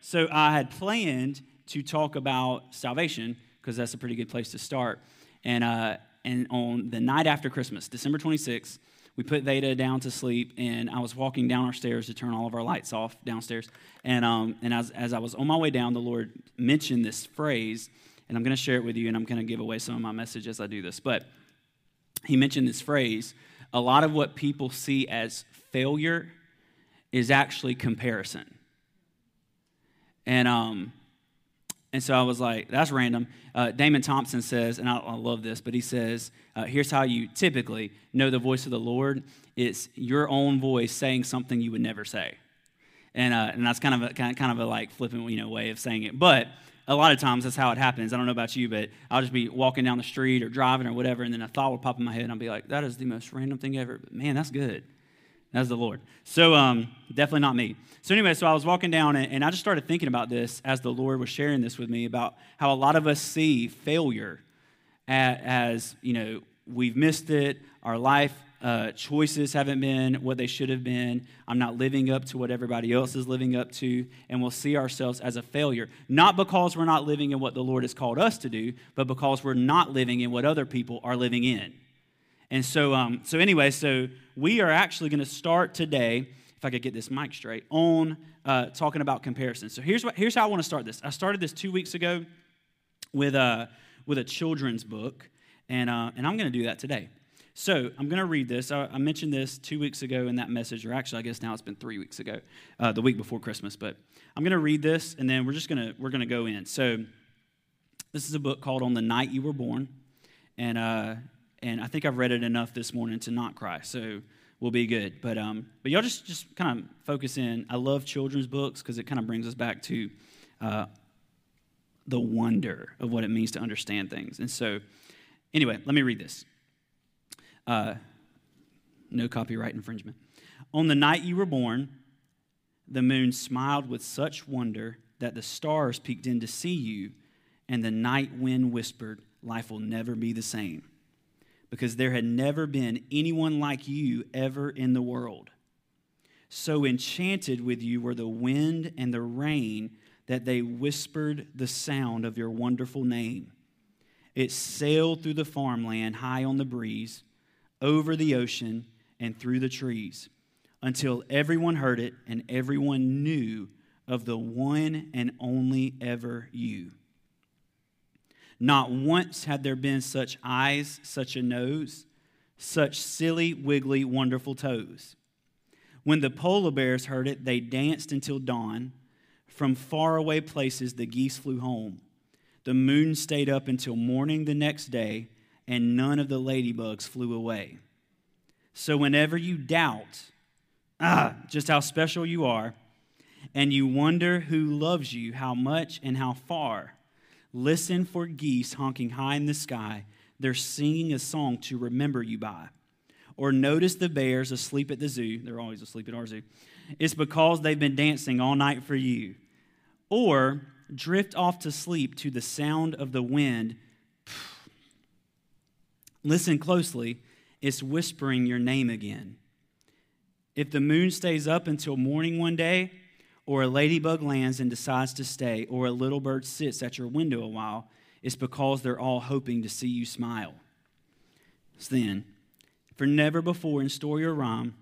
so I had planned to talk about salvation because that's a pretty good place to start. And, uh, and on the night after Christmas, December 26th, we put Veda down to sleep, and I was walking down our stairs to turn all of our lights off downstairs. And, um, and as, as I was on my way down, the Lord mentioned this phrase, and I'm going to share it with you, and I'm going to give away some of my message as I do this. But he mentioned this phrase a lot of what people see as failure is actually comparison. And, um, and so I was like, that's random. Uh, Damon Thompson says, and I, I, love this, but he says, uh, here's how you typically know the voice of the Lord it's your own voice saying something you would never say. And, uh, and that's kind of a, kind of, kind of a like flippant you know, way of saying it. But a lot of times that's how it happens. I don't know about you, but I'll just be walking down the street or driving or whatever, and then a thought will pop in my head, and I'll be like, that is the most random thing ever. But man, that's good. That's the Lord. So um, definitely not me. So anyway, so I was walking down and, and I just started thinking about this as the Lord was sharing this with me about how a lot of us see failure as, as you know we've missed it, our life uh, choices haven't been what they should have been. I'm not living up to what everybody else is living up to, and we'll see ourselves as a failure. Not because we're not living in what the Lord has called us to do, but because we're not living in what other people are living in. And so, um, so anyway, so we are actually going to start today, if I could get this mic straight, on uh, talking about comparison. So here's what, here's how I want to start this. I started this two weeks ago with a with a children's book, and uh, and I'm going to do that today. So I'm going to read this. I, I, mentioned this two weeks ago in that message, or actually, I guess now it's been three weeks ago, uh, the week before Christmas. But I'm going to read this, and then we're just going to we're going to go in. So this is a book called "On the Night You Were Born," and uh, and I think I've read it enough this morning to not cry. So we'll be good. But um, but y'all just just kind of focus in. I love children's books because it kind of brings us back to uh, the wonder of what it means to understand things. And so, anyway, let me read this. Uh, no copyright infringement. On the night you were born, the moon smiled with such wonder that the stars peeked in to see you, and the night wind whispered, Life will never be the same because there had never been anyone like you ever in the world. So enchanted with you were the wind and the rain that they whispered the sound of your wonderful name. It sailed through the farmland high on the breeze, over the ocean, and through the trees, until everyone heard it and everyone knew of the one and only ever you. Not once had there been such eyes, such a nose, such silly, wiggly, wonderful toes. When the polar bears heard it, they danced until dawn. From faraway places, the geese flew home. The moon stayed up until morning the next day, and none of the ladybugs flew away. So, whenever you doubt ah, just how special you are, and you wonder who loves you, how much, and how far, Listen for geese honking high in the sky. They're singing a song to remember you by. Or notice the bears asleep at the zoo. They're always asleep at our zoo. It's because they've been dancing all night for you. Or drift off to sleep to the sound of the wind. Listen closely. It's whispering your name again. If the moon stays up until morning one day, or a ladybug lands and decides to stay, or a little bird sits at your window a while, it's because they're all hoping to see you smile. Then, for never before in story or rhyme,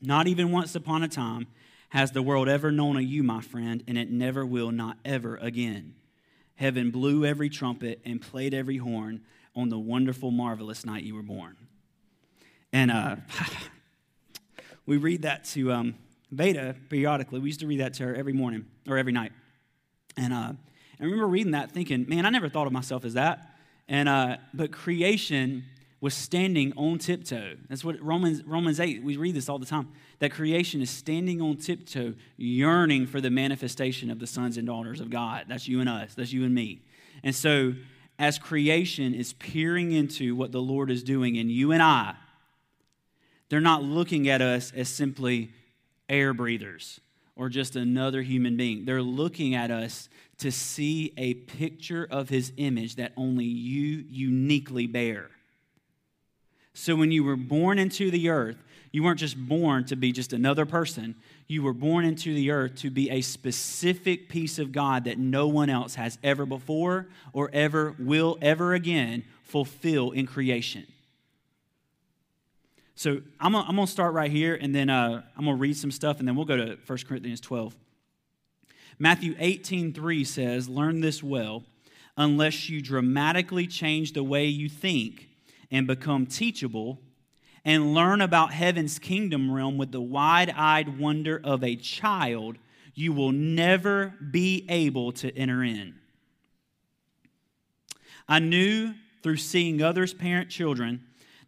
not even once upon a time, has the world ever known of you, my friend, and it never will, not ever again. Heaven blew every trumpet and played every horn on the wonderful, marvelous night you were born. And uh, we read that to um, Veda periodically. We used to read that to her every morning or every night. And, uh, I remember reading that thinking, man, I never thought of myself as that. And, uh, but creation was standing on tiptoe. That's what Romans, Romans 8, we read this all the time. That creation is standing on tiptoe, yearning for the manifestation of the sons and daughters of God. That's you and us, that's you and me. And so, as creation is peering into what the Lord is doing in you and I, they're not looking at us as simply air breathers or just another human being. They're looking at us to see a picture of his image that only you uniquely bear. So when you were born into the earth, You weren't just born to be just another person. You were born into the earth to be a specific piece of God that no one else has ever before or ever will ever again fulfill in creation. So I'm going to start right here, and then uh, I'm going to read some stuff, and then we'll go to 1 Corinthians 12. Matthew 18 3 says, Learn this well, unless you dramatically change the way you think and become teachable and learn about heaven's kingdom realm with the wide eyed wonder of a child, you will never be able to enter in. I knew through seeing others parent children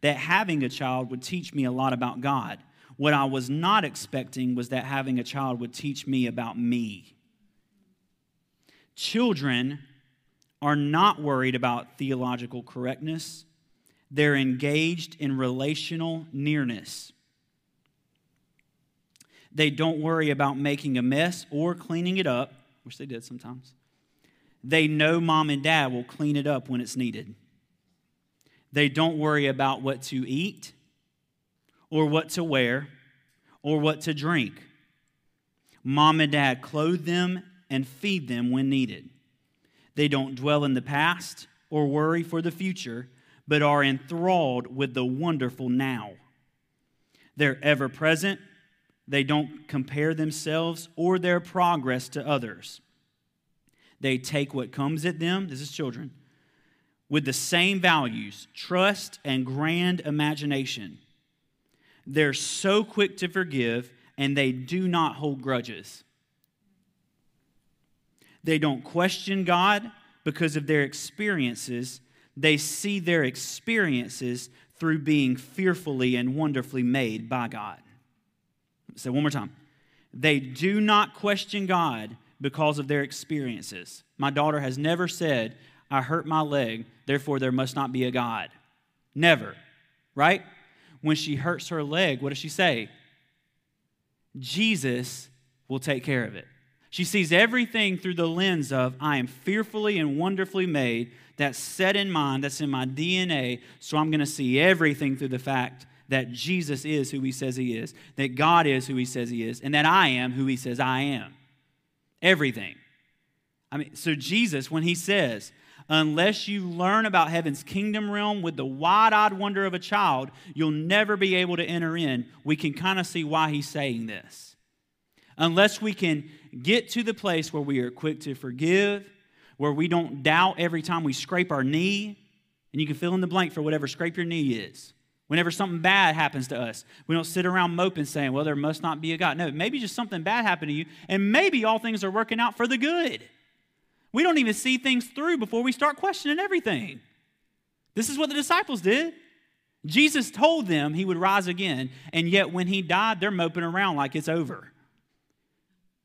that having a child would teach me a lot about God. What I was not expecting was that having a child would teach me about me. Children are not worried about theological correctness they're engaged in relational nearness. They don't worry about making a mess or cleaning it up, which they did sometimes. They know mom and dad will clean it up when it's needed. They don't worry about what to eat or what to wear or what to drink. Mom and dad clothe them and feed them when needed. They don't dwell in the past or worry for the future but are enthralled with the wonderful now. They're ever present, they don't compare themselves or their progress to others. They take what comes at them, this is children, with the same values, trust, and grand imagination. They're so quick to forgive and they do not hold grudges. They don't question God because of their experiences they see their experiences through being fearfully and wonderfully made by God. Say one more time. They do not question God because of their experiences. My daughter has never said, I hurt my leg, therefore there must not be a God. Never, right? When she hurts her leg, what does she say? Jesus will take care of it. She sees everything through the lens of, I am fearfully and wonderfully made that's set in mind, that's in my DNA. So I'm going to see everything through the fact that Jesus is who he says he is, that God is who he says he is, and that I am who he says I am. Everything. I mean, so Jesus, when he says, unless you learn about heaven's kingdom realm with the wide eyed wonder of a child, you'll never be able to enter in. We can kind of see why he's saying this. Unless we can get to the place where we are quick to forgive, where we don't doubt every time we scrape our knee, and you can fill in the blank for whatever scrape your knee is. Whenever something bad happens to us, we don't sit around moping saying, well, there must not be a God. No, maybe just something bad happened to you, and maybe all things are working out for the good. We don't even see things through before we start questioning everything. This is what the disciples did. Jesus told them he would rise again, and yet when he died, they're moping around like it's over.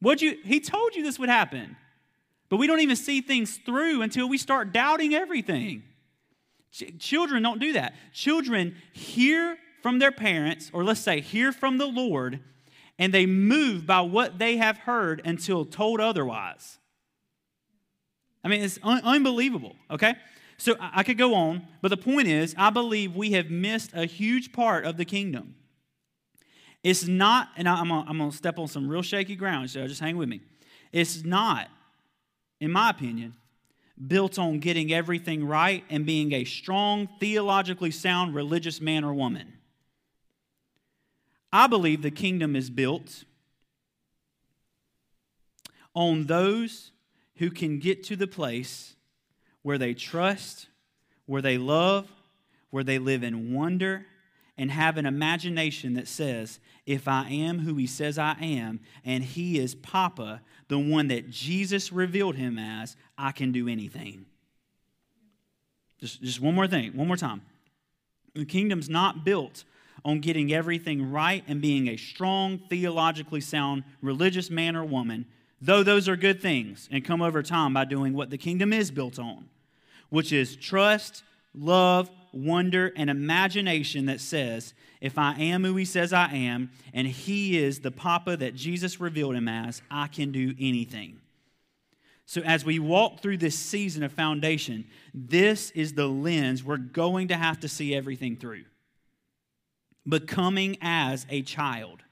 Would you? He told you this would happen. But we don't even see things through until we start doubting everything. Ch- children don't do that. Children hear from their parents, or let's say, hear from the Lord, and they move by what they have heard until told otherwise. I mean, it's un- unbelievable, okay? So I-, I could go on, but the point is, I believe we have missed a huge part of the kingdom. It's not, and I'm gonna, step on some real shaky ground, so just hang with me. It's not in my opinion, built on getting everything right and being a strong, theologically sound religious man or woman. I believe the kingdom is built on those who can get to the place where they trust, where they love, where they live in wonder, and have an imagination that says, if I am who he says I am, and he is Papa, the one that Jesus revealed him as, I can do anything. Just, just one more thing, one more time. The kingdom's not built on getting everything right and being a strong, theologically sound religious man or woman, though those are good things and come over time by doing what the kingdom is built on, which is trust, love, wonder, and imagination that says, if I am who he says I am, and he is the papa that Jesus revealed him as, I can do anything. So, as we walk through this season of foundation, this is the lens we're going to have to see everything through. becoming as a child.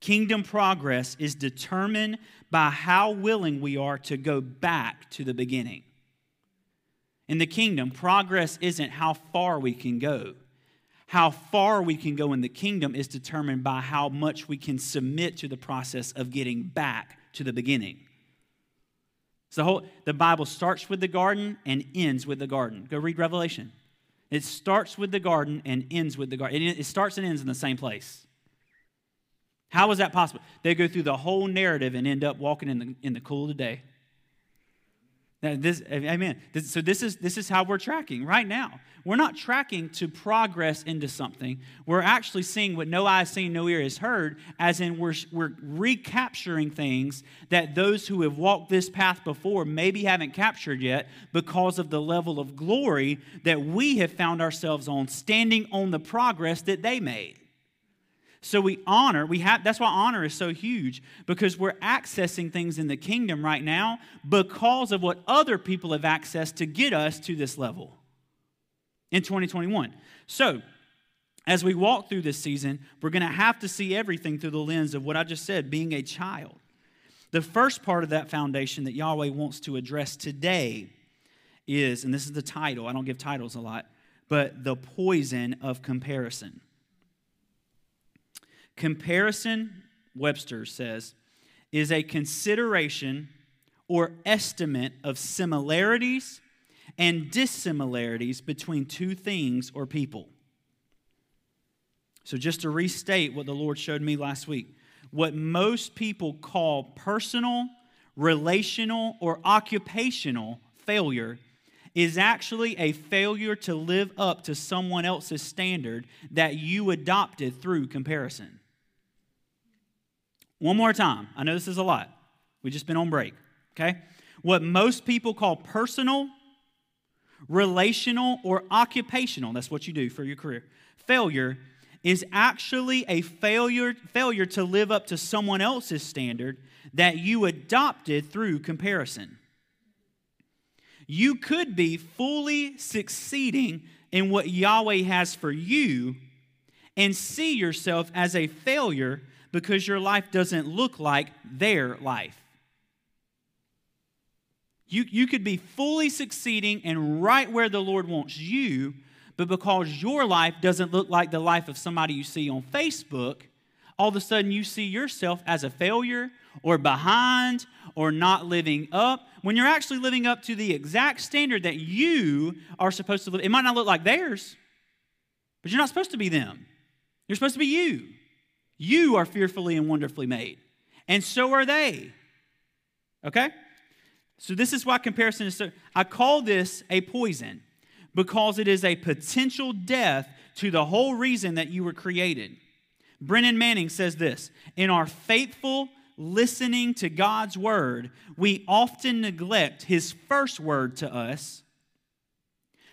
Kingdom progress is determined by how willing we are to go back to the beginning. In the kingdom, progress isn't how far we can go. How far we can go in the kingdom is determined by how much we can submit to the process of getting back to the beginning. So the, whole, the Bible starts with the garden and ends with the garden. Go read Revelation. It starts with the garden and ends with the garden. It starts and ends in the same place. How is that possible? They go through the whole narrative and end up walking in the, in the cool of the day. Now, this, amen. This, so this is this is how we're tracking right now. We're not tracking to progress into something. We're actually seeing what no eye has seen, no ear has heard, as in we're, we're recapturing things that those who have walked this path before maybe haven't captured yet because of the level of glory that we have found ourselves on, standing on the progress that they made. So we honor, we have that's why honor is so huge because we're accessing things in the kingdom right now because of what other people have accessed to get us to this level in 2021. So, as we walk through this season, we're going to have to see everything through the lens of what I just said, being a child. The first part of that foundation that Yahweh wants to address today is, and this is the title, I don't give titles a lot, but the poison of comparison. Comparison, Webster says, is a consideration or estimate of similarities and dissimilarities between two things or people. So, just to restate what the Lord showed me last week, what most people call personal, relational, or occupational failure is actually a failure to live up to someone else's standard that you adopted through comparison. One more time. I know this is a lot. We've just been on break, okay? What most people call personal, relational, or occupational, that's what you do for your career, failure is actually a failure, failure to live up to someone else's standard that you adopted through comparison. You could be fully succeeding in what Yahweh has for you and see yourself as a failure because your life doesn't look like their life. You, you could be fully succeeding and right where the Lord wants you, but because your life doesn't look like the life of somebody you see on Facebook, all of a sudden you see yourself as a failure or behind or not living up when you're actually living up to the exact standard that you are supposed to live. It might not look like theirs, but you're not supposed to be them. You're supposed to be you. You are fearfully and wonderfully made, and so are they. Okay? So, this is why comparison is so. I call this a poison because it is a potential death to the whole reason that you were created. Brennan Manning says this In our faithful listening to God's word, we often neglect his first word to us,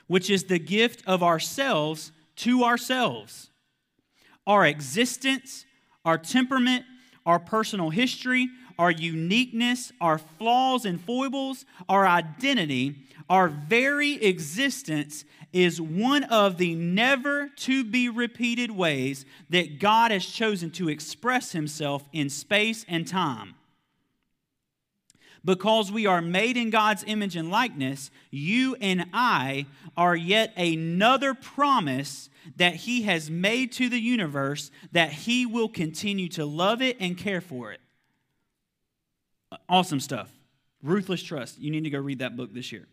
which is the gift of ourselves to ourselves. Our existence, our temperament, our personal history, our uniqueness, our flaws and foibles, our identity, our very existence is one of the never to be repeated ways that God has chosen to express himself in space and time. Because we are made in God's image and likeness, you and I are yet another promise that He has made to the universe that He will continue to love it and care for it. Awesome stuff. Ruthless Trust. You need to go read that book this year.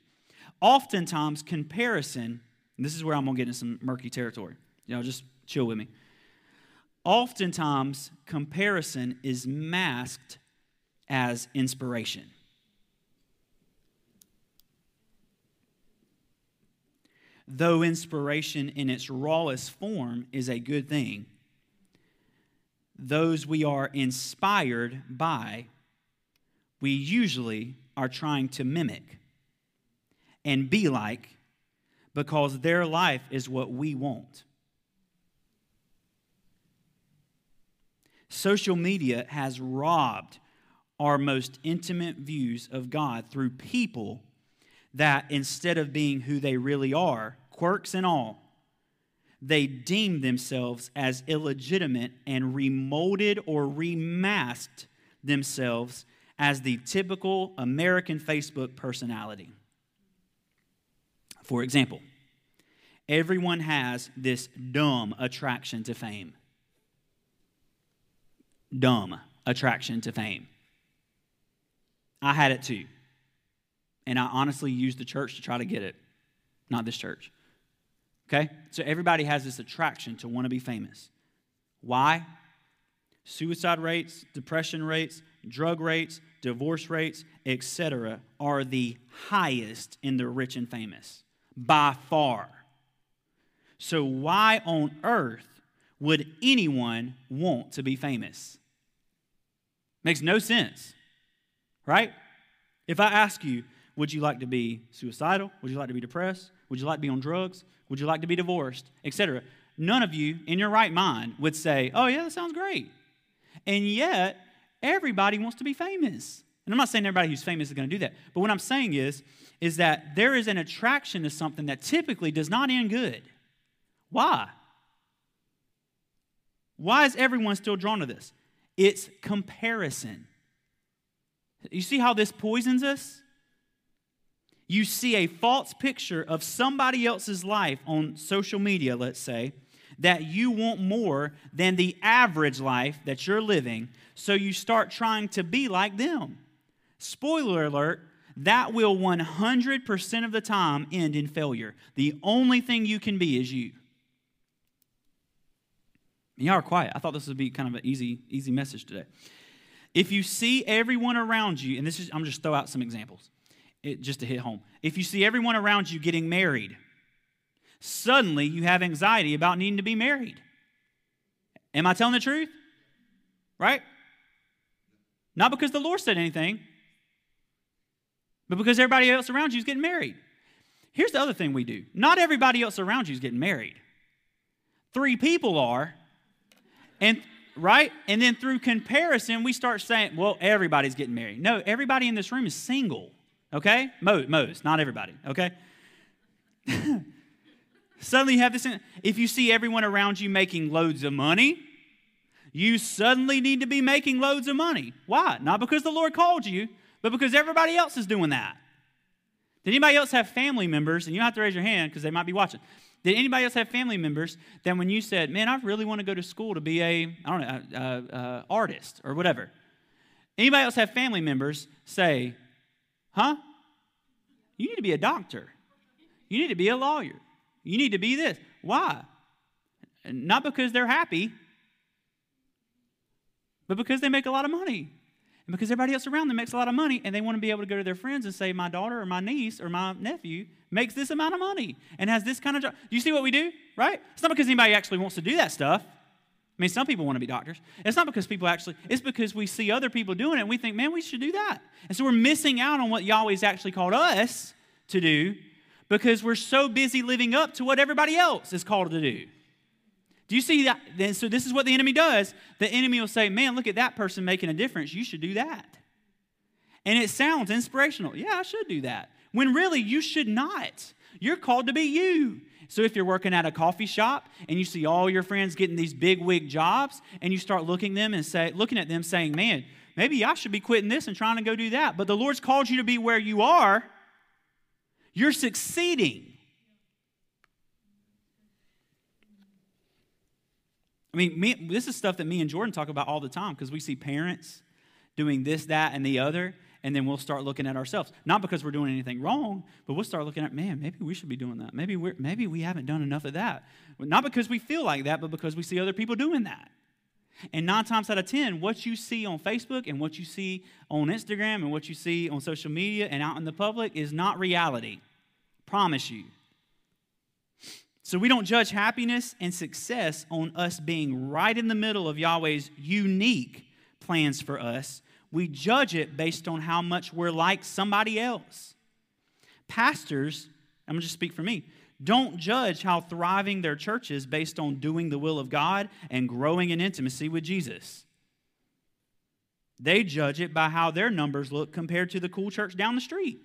Oftentimes, comparison, this is where I'm going to get into some murky territory. You know, just chill with me. Oftentimes, comparison is masked as inspiration. Though inspiration in its rawest form is a good thing, those we are inspired by, we usually are trying to mimic and be like because their life is what we want. Social media has robbed our most intimate views of God through people that instead of being who they really are, quirks and all, they deemed themselves as illegitimate and remolded or remasked themselves as the typical American Facebook personality. For example, everyone has this dumb attraction to fame. Dumb attraction to fame. I had it too. And I honestly used the church to try to get it, not this church. Okay? So everybody has this attraction to want to be famous. Why? Suicide rates, depression rates, drug rates, divorce rates, etc., are the highest in the rich and famous by far. So, why on earth would anyone want to be famous? Makes no sense, right? If I ask you, would you like to be suicidal? Would you like to be depressed? Would you like to be on drugs? Would you like to be divorced? Etc. None of you in your right mind would say, oh, yeah, that sounds great. And yet, everybody wants to be famous. And I'm not saying everybody who's famous is going to do that. But what I'm saying is, is that there is an attraction to something that typically does not end good. Why? Why is everyone still drawn to this? It's comparison. You see how this poisons us? You see a false picture of somebody else's life on social media, let's say, that you want more than the average life that you're living, so you start trying to be like them. Spoiler alert, that will 100% of the time end in failure. The only thing you can be is you. y'all are quiet. I thought this would be kind of an easy, easy message today. If you see everyone around you, and this is, I'm just throw out some examples, it, just to hit home. If you see everyone around you getting married, suddenly you have anxiety about needing to be married. Am I telling the truth? Right? Not because the Lord said anything, but because everybody else around you is getting married. Here's the other thing we do not everybody else around you is getting married. Three people are, and right? And then through comparison, we start saying, well, everybody's getting married. No, everybody in this room is single, okay? Most, not everybody, okay? suddenly you have this. If you see everyone around you making loads of money, you suddenly need to be making loads of money. Why? Not because the Lord called you, but because everybody else is doing that. Did anybody else have family members, and you don't have to raise your hand because they might be watching. Did anybody else have family members that when you said, man, I really want to go to school to be a, I don't know, a, a, a artist or whatever. Anybody else have family members say, huh? You need to be a doctor. You need to be a lawyer. You need to be this. Why? Not because they're happy, but because they make a lot of money. And because everybody else around them makes a lot of money and they want to be able to go to their friends and say, My daughter or my niece or my nephew makes this amount of money and has this kind of job. Do you see what we do? Right? It's not because anybody actually wants to do that stuff. I mean, some people want to be doctors. It's not because people actually, it's because we see other people doing it and we think, man, we should do that. And so we're missing out on what Yahweh's actually called us to do because we're so busy living up to what everybody else is called to do. Do you see that? So, this is what the enemy does. The enemy will say, Man, look at that person making a difference. You should do that. And it sounds inspirational. Yeah, I should do that. When really, you should not. You're called to be you. So, if you're working at a coffee shop and you see all your friends getting these big wig jobs, and you start looking them and say, looking at them saying, Man, maybe I should be quitting this and trying to go do that. But the Lord's called you to be where you are. You're succeeding. I mean, me, this is stuff that me and Jordan talk about all the time because we see parents doing this, that, and the other, and then we'll start looking at ourselves. Not because we're doing anything wrong, but we'll start looking at, man, maybe we should be doing that. Maybe, we're, maybe we haven't done enough of that. Not because we feel like that, but because we see other people doing that. And nine times out of ten, what you see on Facebook and what you see on Instagram and what you see on social media and out in the public is not reality. Promise you. So we don't judge happiness and success on us being right in the middle of Yahweh's unique plans for us. We judge it based on how much we're like somebody else. Pastors, I'm going to just speak for me, don't judge how thriving their church is based on doing the will of God and growing in intimacy with Jesus. They judge it by how their numbers look compared to the cool church down the street.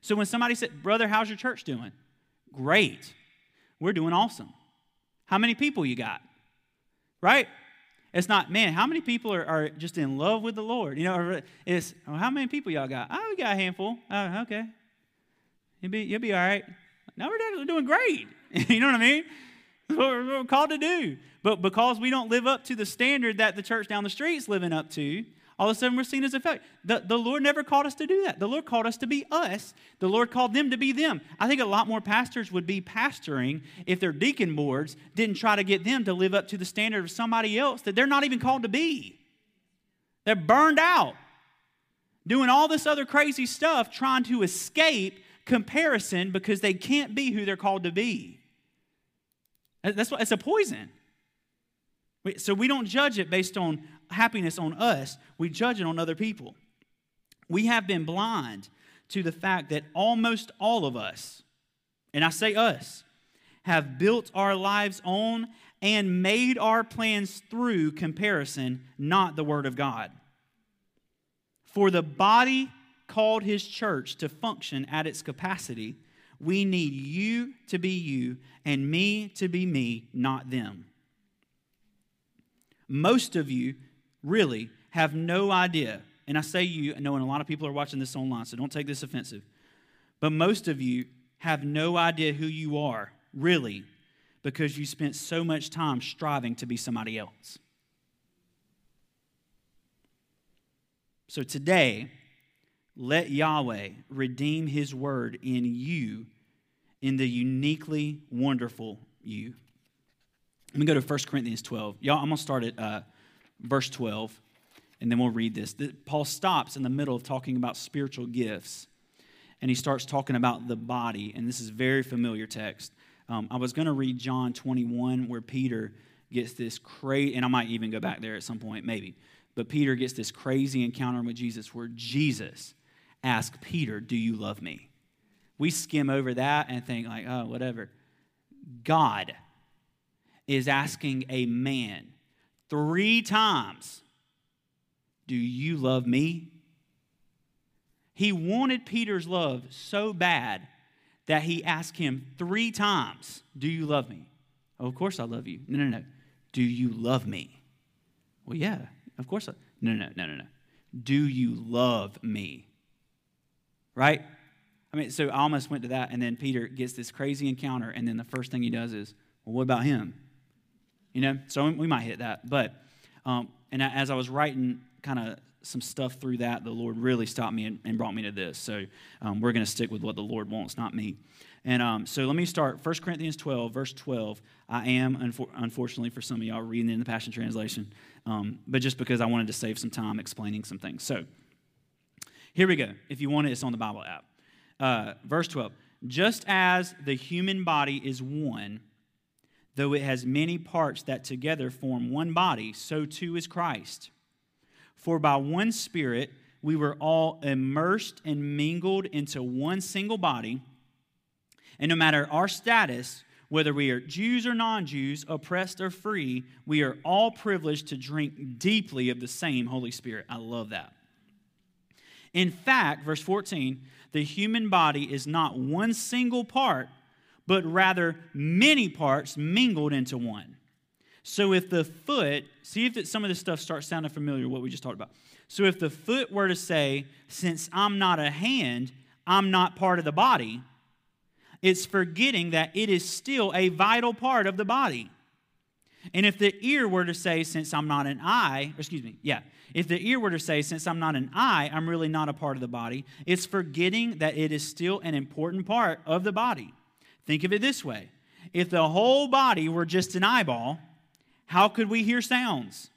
So when somebody said, Brother, how's your church doing? Great. we're doing awesome. How many people you got? Right? It's not, man, how many people are, are just in love with the Lord? You know, it's, oh, how many people y'all got? Oh, we got a handful. Oh, okay. You'll be, you'll be all right. No, we're doing great. you know what I mean? That's what we're called to do. But because we don't live up to the standard that the church down the street is living up to, all of a sudden we're seen as a failure. The, the Lord never called us to do that. The Lord called us to be us. The Lord called them to be them. I think a lot more pastors would be pastoring if their deacon boards didn't try to get them to live up to the standard of somebody else that they're not even called to be. They're burned out, doing all this other crazy stuff, trying to escape comparison because they can't be who they're called to be. That's what it's a poison. So we don't judge it based on happiness on us, we judge it on other people. We have been blind to the fact that almost all of us, and I say us, have built our lives on and made our plans through comparison, not the Word of God. For the body called His church to function at its capacity, we need you to be you and me to be me, not them. Most of you really have no idea, and I say you, knowing a lot of people are watching this online, so don't take this offensive, but most of you have no idea who you are, really, because you spent so much time striving to be somebody else. So today, let Yahweh redeem his word in you, in the uniquely wonderful you. Let me go to 1 Corinthians 12. Y'all, I'm going to start at uh, verse 12, and then we'll read this. Paul stops in the middle of talking about spiritual gifts, and he starts talking about the body, and this is very familiar text. Um, I was going to read John 21, where Peter gets this crazy, and I might even go back there at some point, maybe. But Peter gets this crazy encounter with Jesus where Jesus asks Peter, Do you love me? We skim over that and think, like, oh, whatever. God is asking a man three times, Do you love me? He wanted Peter's love so bad that he asked him three times, Do you love me? Oh, of course I love you. No, no, no. Do you love me? Well, yeah, of course. I, no, no, no, no, no. Do you love me? Right? I mean, so I almost went to that, and then Peter gets this crazy encounter, and then the first thing he does is, Well, what about him? You know? So we might hit that. But, um, and as I was writing kind of some stuff through that, the Lord really stopped me and, and brought me to this. So um, we're going to stick with what the Lord wants, not me. And um, so let me start 1 Corinthians 12, verse 12. I am, unfor- unfortunately for some of y'all, reading in the Passion Translation, um, but just because I wanted to save some time explaining some things. So here we go. If you want it, it's on the Bible app. Uh, verse 12. Just as the human body is one, Though it has many parts that together form one body, so too is Christ. For by one Spirit we were all immersed and mingled into one single body, and no matter our status, whether we are Jews or non Jews, oppressed or free, we are all privileged to drink deeply of the same Holy Spirit. I love that. In fact, verse 14, the human body is not one single part but rather many parts mingled into one. So if the foot, see if some of this stuff starts sounding familiar, what we just talked about. So if the foot were to say, since I'm not a hand, I'm not part of the body, it's forgetting that it is still a vital part of the body. And if the ear were to say, since I'm not an eye, excuse me, yeah, if the ear were to say, since I'm not an eye, I'm really not a part of the body, it's forgetting that it is still an important part of the body. Think of it this way if the whole body were just an eyeball, how could we hear sounds?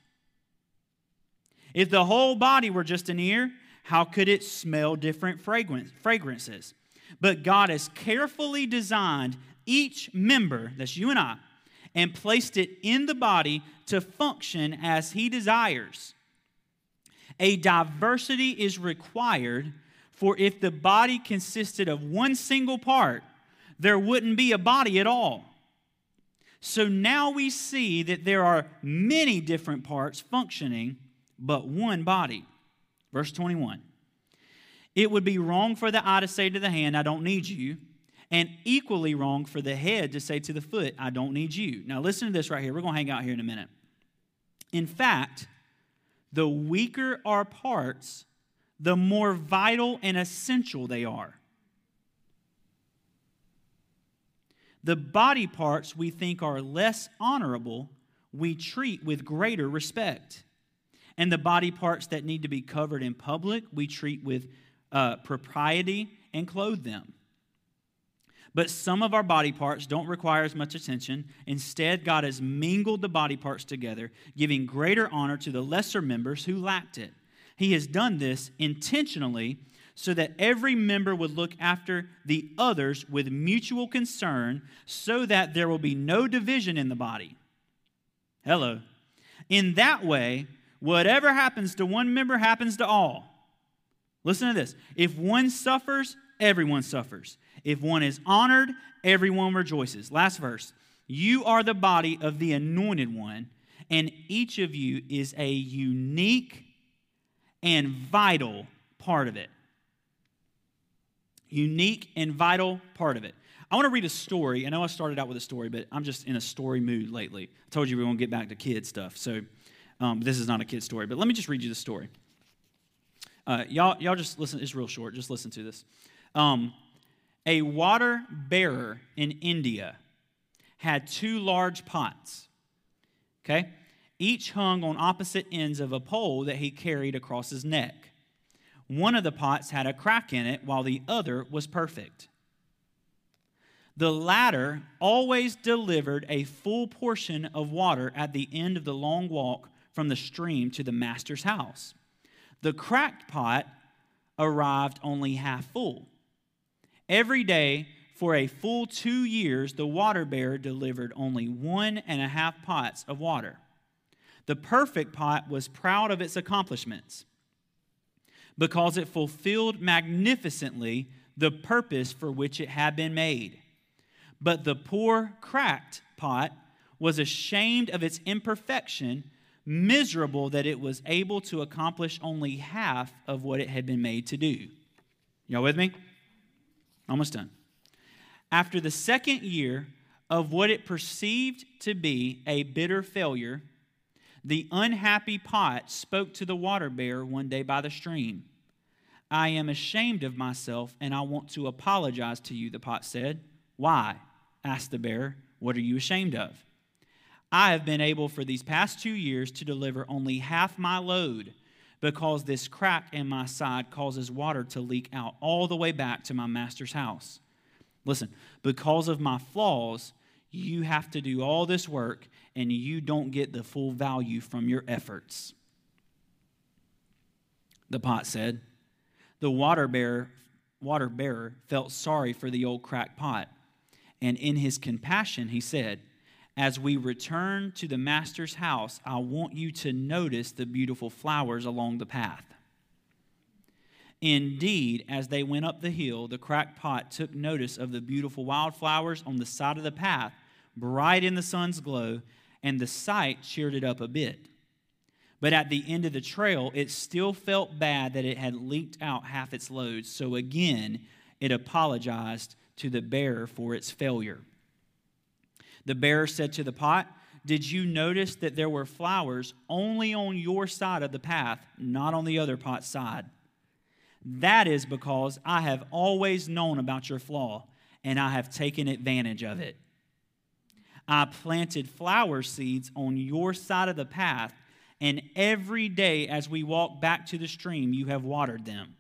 If the whole body were just an ear, how could it smell different fragrances? But God has carefully designed each member, that's you and I, and placed it in the body to function as He desires. A diversity is required, for if the body consisted of one single part, there wouldn't be a body at all. So now we see that there are many different parts functioning, but one body. Verse 21. It would be wrong for the eye to say to the hand, I don't need you, And equally wrong for the head to say to the foot, I don't need you. Now, listen to this right here. We're going to hang out here in a minute. In fact, the weaker our parts, the more vital and essential they are. The body parts we think are less honorable, we treat with greater respect. And the body parts that need to be covered in public, we treat with uh, propriety and clothe them. But some of our body parts don't require as much attention. Instead, God has mingled the body parts together, giving greater honor to the lesser members who lacked it. He has done this intentionally so that every member would look after the others with mutual concern, so that there will be no division in the body. Hello. In that way, whatever happens to one member happens to all. Listen to this. If one suffers, everyone suffers. If one is honored, everyone rejoices. Last verse. You are the body of the anointed one, and each of you is a unique and vital part of it. Unique and vital part of it. I want to read a story. I know I started out with a story, but I'm just in a story mood lately. I told you we won't get back to kid stuff, so um, this is not a kid story. But let me just read you the story. Uh, y'all, y'all just listen. It's real short. Just listen to this. Um, a water bearer in India had two large pots, okay? Each hung on opposite ends of a pole that he carried across his neck. One of the pots had a crack in it, while the other was perfect. The latter always delivered a full portion of water at the end of the long walk from the stream to the master's house. The cracked pot arrived only half full. Every day for a full two years, the water bearer delivered only one and a half pots of water. The perfect pot was proud of its accomplishments because it fulfilled magnificently the purpose for which it had been made. But the poor, cracked pot was ashamed of its imperfection, miserable that it was able to accomplish only half of what it had been made to do. Y'all with me? Almost done. After the second year of what it perceived to be a bitter failure, the unhappy pot spoke to the water bearer one day by the stream. I am ashamed of myself and I want to apologize to you, the pot said. Why? asked the bearer. What are you ashamed of? I have been able for these past two years to deliver only half my load because this crack in my side causes water to leak out all the way back to my master's house. Listen, because of my flaws, you have to do all this work and you don't get the full value from your efforts. The pot said. The water bearer, water bearer felt sorry for the old cracked pot, and in his compassion, he said, as we return to the master's house, I want you to notice the beautiful flowers along the path. Indeed, as they went up the hill, the cracked pot took notice of the beautiful wildflowers on the side of the path, bright in the sun's glow, and the sight cheered it up a bit. But at the end of the trail, it still felt bad that it had leaked out half its load, so again, it apologized to the bearer for its failure. The bearer said to the pot, Did you notice that there were flowers only on your side of the path, not on the other pot's side? That is because I have always known about your flaw, and I have taken advantage of it. I planted flower seeds on your side of the path, and every day as we walk back to the stream, you have watered them.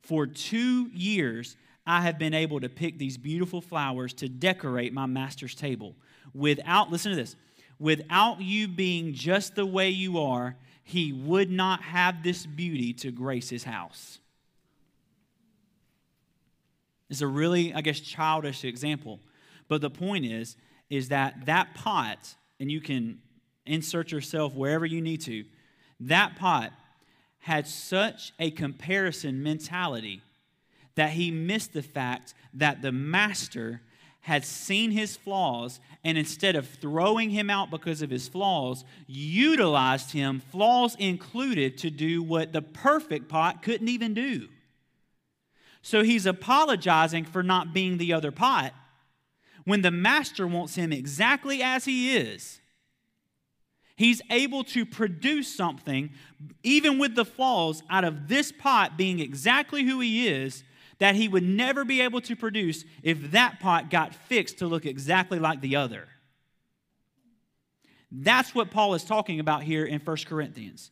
For two years, I have been able to pick these beautiful flowers to decorate my master's table without, listen to this, without you being just the way you are, he would not have this beauty to grace his house. It's a really, I guess, childish example. But the point is, is that that pot, and you can insert yourself wherever you need to, that pot had such a comparison mentality that he missed the fact that the master had seen his flaws and instead of throwing him out because of his flaws, utilized him, flaws included, to do what the perfect pot couldn't even do. So he's apologizing for not being the other pot when the master wants him exactly as he is. He's able to produce something, even with the flaws, out of this pot being exactly who he is, that he would never be able to produce if that pot got fixed to look exactly like the other. That's what Paul is talking about here in 1 Corinthians.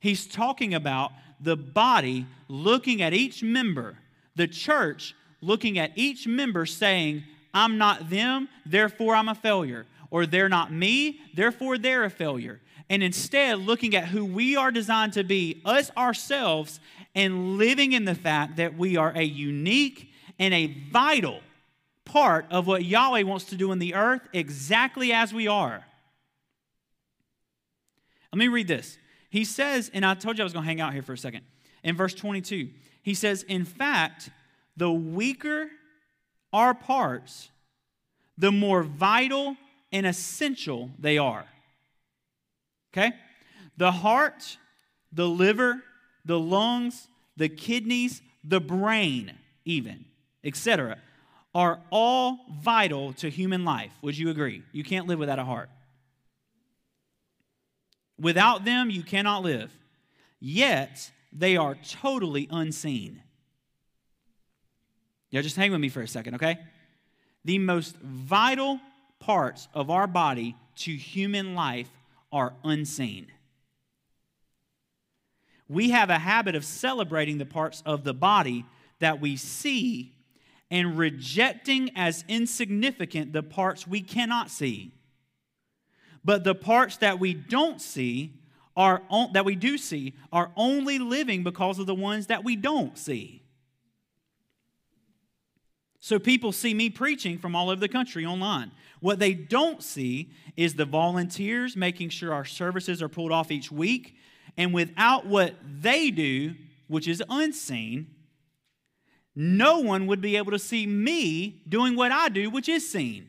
He's talking about the body looking at each member, the church looking at each member saying, I'm not them, therefore I'm a failure. Or they're not me, therefore they're a failure. And instead, looking at who we are designed to be, us ourselves, and living in the fact that we are a unique and a vital part of what Yahweh wants to do in the earth exactly as we are. Let me read this. He says, and I told you I was going to hang out here for a second. In verse 22, he says, In fact, the weaker our parts, the more vital and essential they are. Okay? The heart, the liver, the lungs, the kidneys, the brain, even, etc., are all vital to human life. Would you agree? You can't live without a heart. Without them, you cannot live. Yet, they are totally unseen. Yeah, just hang with me for a second, okay? The most vital parts of our body to human life are unseen. We have a habit of celebrating the parts of the body that we see and rejecting as insignificant the parts we cannot see. But the parts that we don't see are that we do see are only living because of the ones that we don't see. So people see me preaching from all over the country online. What they don't see is the volunteers making sure our services are pulled off each week. And without what they do, which is unseen, no one would be able to see me doing what I do, which is seen.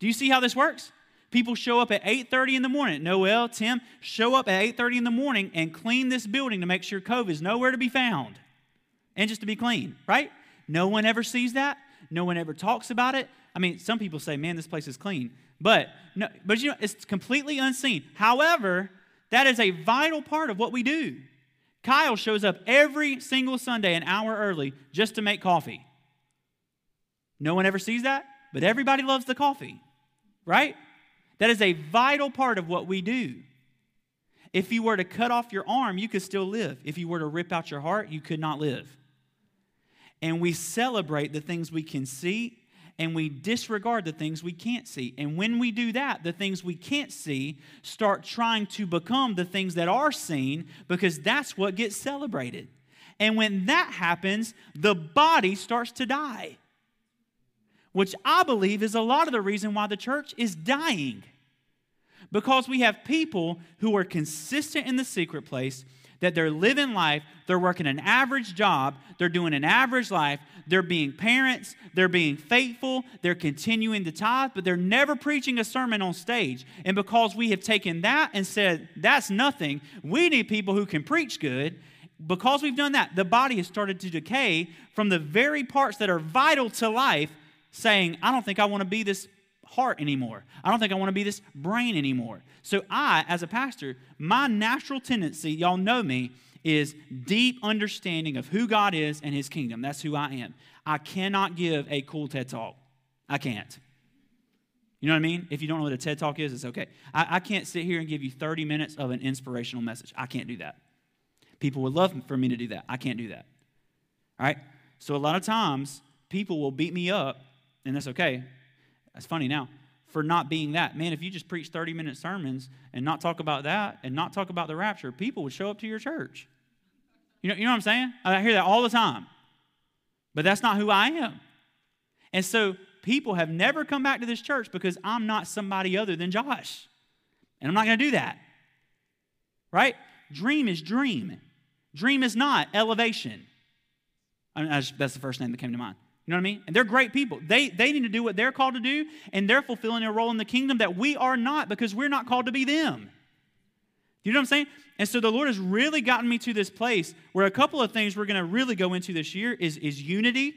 Do you see how this works? People show up at 8:30 in the morning. Noel, Tim, show up at 8:30 in the morning and clean this building to make sure COVID is nowhere to be found. And just to be clean, right? No one ever sees that. No one ever talks about it. I mean, some people say, man, this place is clean. But no, but you know, it's completely unseen. However, that is a vital part of what we do. Kyle shows up every single Sunday an hour early just to make coffee. No one ever sees that, but everybody loves the coffee, right? That is a vital part of what we do. If you were to cut off your arm, you could still live. If you were to rip out your heart, you could not live and we celebrate the things we can see and we disregard the things we can't see. And when we do that, the things we can't see start trying to become the things that are seen because that's what gets celebrated. And when that happens, the body starts to die, which I believe is a lot of the reason why the church is dying. Because we have people who are consistent in the secret place that they're living life, they're working an average job, they're doing an average life, they're being parents, they're being faithful, they're continuing to tithe, but they're never preaching a sermon on stage. And because we have taken that and said, that's nothing, we need people who can preach good. Because we've done that, the body has started to decay from the very parts that are vital to life, saying, I don't think I want to be this heart anymore. I don't think I want to be this brain anymore. So, I, as a pastor, my natural tendency, y'all know me, is deep understanding of who God is and his kingdom. That's who I am. I cannot give a cool TED talk. I can't. You know what I mean? If you don't know what a TED talk is, it's okay. I, I can't sit here and give you 30 minutes of an inspirational message. I can't do that. People would love for me to do that. I can't do that. All right? So, a lot of times, people will beat me up, and that's okay. That's funny now for not being that. Man, if you just preach 30 minute sermons and not talk about that and not talk about the rapture, people would show up to your church. You know, you know what I'm saying? I hear that all the time. But that's not who I am. And so people have never come back to this church because I'm not somebody other than Josh. And I'm not going to do that. Right? Dream is dream. Dream is not elevation. I mean, that's the first name that came to mind. You know what I mean? And they're great people. They, they need to do what they're called to do, and they're fulfilling a role in the kingdom that we are not because we're not called to be them. You know what I'm saying? And so the Lord has really gotten me to this place where a couple of things we're going to really go into this year is, is unity.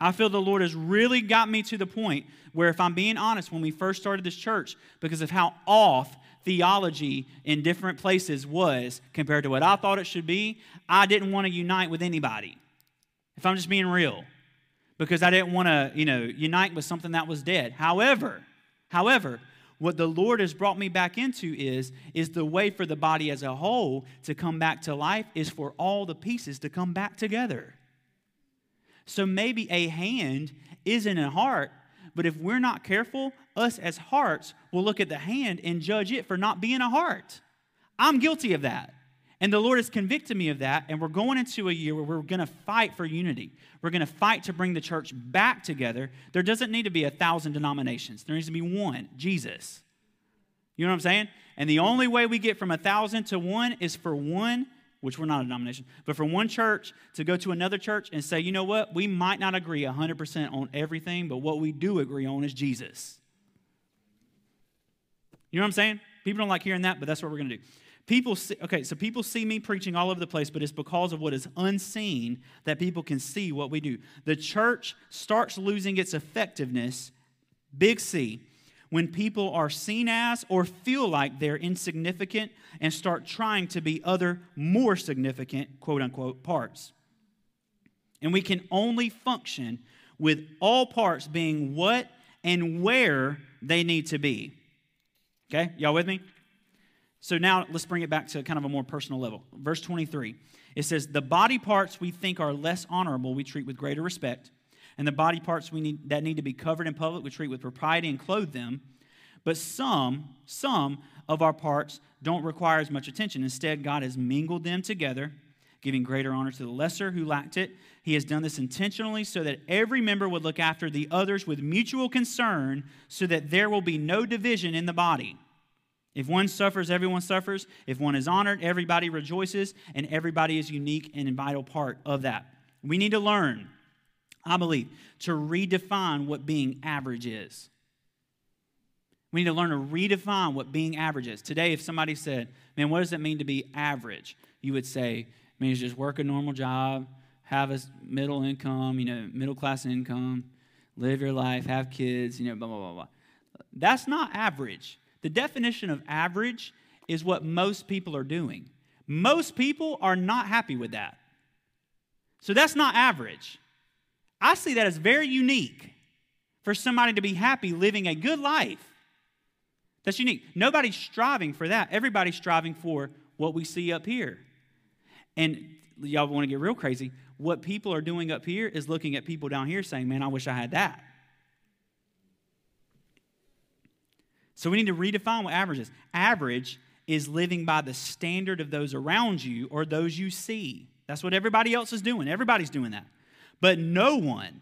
I feel the Lord has really got me to the point where, if I'm being honest, when we first started this church, because of how off theology in different places was compared to what I thought it should be, I didn't want to unite with anybody. If I'm just being real, because I didn't want to, you know, unite with something that was dead. However, however, what the Lord has brought me back into is, is the way for the body as a whole to come back to life is for all the pieces to come back together. So maybe a hand isn't a heart, but if we're not careful, us as hearts will look at the hand and judge it for not being a heart. I'm guilty of that. And the Lord has convicted me of that, and we're going into a year where we're going to fight for unity. We're going to fight to bring the church back together. There doesn't need to be a thousand denominations, there needs to be one Jesus. You know what I'm saying? And the only way we get from a thousand to one is for one, which we're not a denomination, but for one church to go to another church and say, you know what? We might not agree 100% on everything, but what we do agree on is Jesus. You know what I'm saying? People don't like hearing that, but that's what we're going to do. People see, okay, so people see me preaching all over the place, but it's because of what is unseen that people can see what we do. The church starts losing its effectiveness, big C, when people are seen as or feel like they're insignificant and start trying to be other more significant, quote unquote, parts. And we can only function with all parts being what and where they need to be. Okay, y'all with me? So now let's bring it back to kind of a more personal level. Verse 23 it says, The body parts we think are less honorable, we treat with greater respect. And the body parts we need, that need to be covered in public, we treat with propriety and clothe them. But some, some of our parts don't require as much attention. Instead, God has mingled them together, giving greater honor to the lesser who lacked it. He has done this intentionally so that every member would look after the others with mutual concern, so that there will be no division in the body. If one suffers, everyone suffers. If one is honored, everybody rejoices, and everybody is unique and a vital part of that. We need to learn, I believe, to redefine what being average is. We need to learn to redefine what being average is. Today, if somebody said, Man, what does it mean to be average? You would say, it means just work a normal job, have a middle income, you know, middle class income, live your life, have kids, you know, blah, blah, blah, blah. That's not average. The definition of average is what most people are doing. Most people are not happy with that. So that's not average. I see that as very unique for somebody to be happy living a good life. That's unique. Nobody's striving for that. Everybody's striving for what we see up here. And y'all want to get real crazy. What people are doing up here is looking at people down here saying, Man, I wish I had that. So we need to redefine what average is. Average is living by the standard of those around you or those you see. That's what everybody else is doing. Everybody's doing that. But no one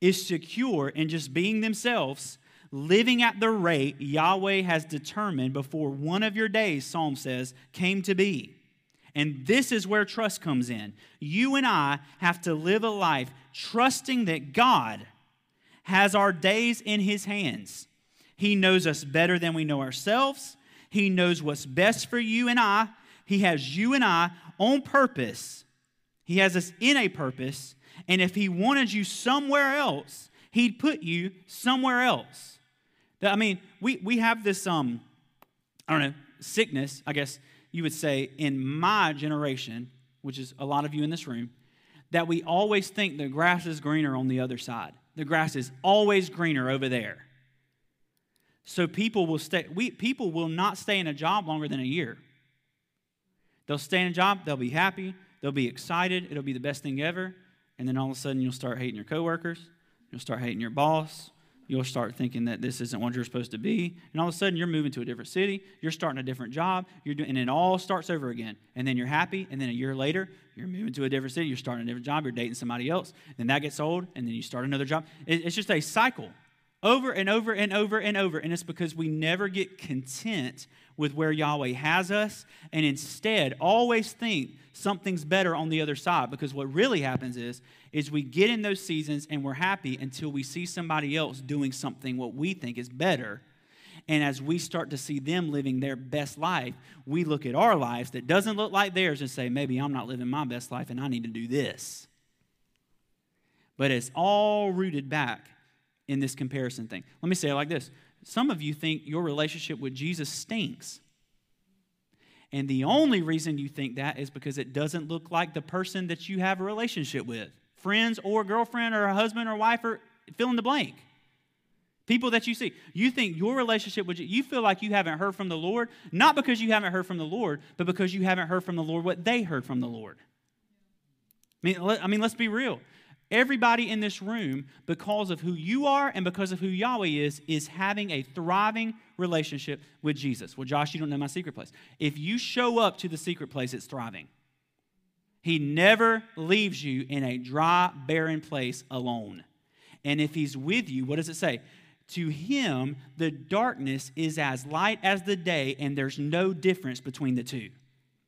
is secure in just being themselves, living at the rate Yahweh has determined before one of your days, Psalm says, came to be. And this is where trust comes in. You and I have to live a life trusting that God has our days in His hands. He knows us better than we know ourselves. He knows what's best for you and I. He has you and I on purpose. He has us in a purpose. And if He wanted you somewhere else, He'd put you somewhere else. I mean, we, we have this, um, I don't know, sickness, I guess you would say, in my generation, which is a lot of you in this room, that we always think the grass is greener on the other side. The grass is always greener over there. So people will stay, we, people will not stay in a job longer than a year. They'll stay in a job, they'll be happy, they'll be excited, it'll be the best thing ever, and then all of a sudden you'll start hating your coworkers, you'll start hating your boss, you'll start thinking that this isn't what you're supposed to be, and all of a sudden you're moving to a different city, you're starting a different job, you're doing, and it all starts over again. And then you're happy, and then a year later you're moving to a different city, you're starting a different job, you're dating somebody else, then that gets old, and then you start another job. It's just a cycle over and over and over and over. And it's because we never get content with where Yahweh has us and instead always think something's better on the other side. Because what really happens is, is we get in those seasons and we're happy until we see somebody else doing something what we think is better. And as we start to see them living their best life, we look at our lives that doesn't look like theirs and say, maybe I'm not living my best life and I need to do this. But it's all rooted back in this comparison thing. Let me say it like this Some of you think your relationship with Jesus stinks. And the only reason you think that is because it doesn't look like the person that you have a relationship with friends or girlfriend or a husband or wife or fill in the blank. People that you see. You think your relationship with you feel like you haven't heard from the Lord, not because you haven't heard from the Lord, but because you haven't heard from the Lord what they heard from the Lord. I mean, let, I mean let's be real. Everybody in this room, because of who you are and because of who Yahweh is, is having a thriving relationship with Jesus. Well, Josh, you don't know my secret place. If you show up to the secret place, it's thriving. He never leaves you in a dry, barren place alone. And if He's with you, what does it say? To Him, the darkness is as light as the day, and there's no difference between the two.